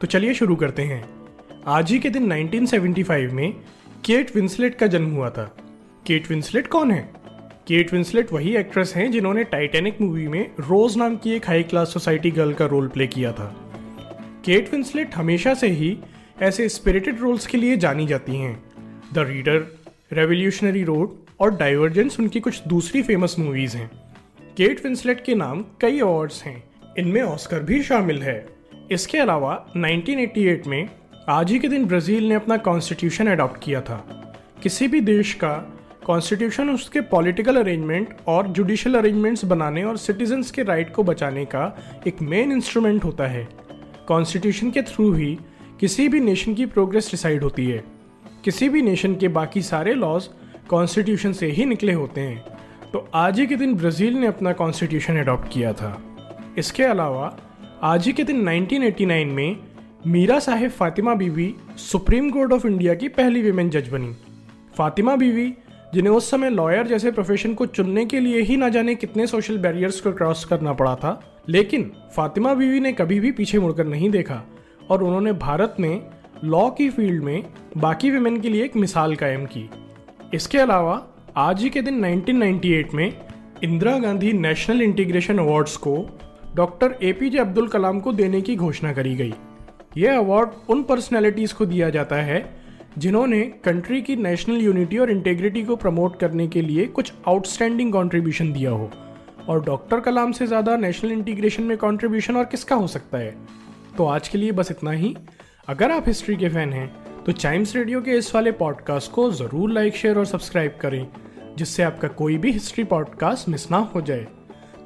तो चलिए शुरू करते हैं। आज ही के दिन 1975 में केट विंसलेट का जन्म हुआ था। केट विंसलेट कौन है? केट विंसलेट वही एक्ट्रेस हैं जिन्होंने टाइटैनिक मूवी में रोज नाम की एक हाई क्लास सोसाइटी गर्ल का रोल प्ले किया था। केट विंसलेट हमेशा से ही ऐसे स्पिरिटेड रोल्स के लिए जानी जाती हैं। द रीडर रेवोल्यूशनरी रोड और डाइवर्जेंस उनकी कुछ दूसरी फ़ेमस मूवीज़ हैं। केट विंसलेट के नाम कई अवार्ड्स हैं। इनमें ऑस्कर भी शामिल है। इसके अलावा 1988 में आज ही के दिन ब्राज़ील ने अपना कॉन्स्टिट्यूशन अडॉप्ट किया था। किसी भी देश का कॉन्स्टिट्यूशन उसके पॉलिटिकल अरेंजमेंट और जुडिशल अरेंजमेंट्स बनाने और सिटीजन्स के राइट को बचाने का एक मेन इंस्ट्रूमेंट होता है। कॉन्स्टिट्यूशन के थ्रू ही किसी भी नेशन की प्रोग्रेस डिसाइड होती है। किसी भी नेशन के बाकी सारे लॉज कॉन्स्टिट्यूशन से ही निकले होते हैं। तो आज ही के दिन ब्राज़ील ने अपना कॉन्स्टिट्यूशन अडॉप्ट किया था। इसके अलावा आज ही के दिन 1989 में मीरा साहिब फातिमा बीवी सुप्रीम कोर्ट ऑफ़ इंडिया की पहली विमेन जज बनी। फातिमा बीवी, जिन्हें उस समय लॉयर जैसे प्रोफेशन को चुनने के लिए ही ना जाने कितने सोशल बैरियर्स को क्रॉस करना पड़ा था, लेकिन फातिमा बीवी ने कभी भी पीछे मुड़कर नहीं देखा और उन्होंने भारत में लॉ की फ़ील्ड में बाकी विमेन के लिए एक मिसाल कायम की। इसके अलावा, आज ही के दिन 1998 में Indira Gandhi National Integration Awards को डॉक्टर एपीजे अब्दुल कलाम को देने की घोषणा करी गई। यह अवार्ड उन पर्सनैलिटीज़ को दिया जाता है, जिन्होंने कंट्री की नेशनल यूनिटी और इंटेग्रिटी को प्रमोट करने के लिए कुछ आउटस्टैंडिंग कंट्रीब्यूशन दिया हो। और डॉक्टर कलाम से ज़्यादा नेशनल इंटीग्रेशन में कंट्रीब्यूशन और किसका हो सकता है? तो आज के लिए बस इतना ही। अगर आप हिस्ट्री के फ़ैन हैं तो चाइम्स रेडियो के इस वाले पॉडकास्ट को ज़रूर लाइक शेयर और सब्सक्राइब करें, जिससे आपका कोई भी हिस्ट्री पॉडकास्ट मिस ना हो जाए।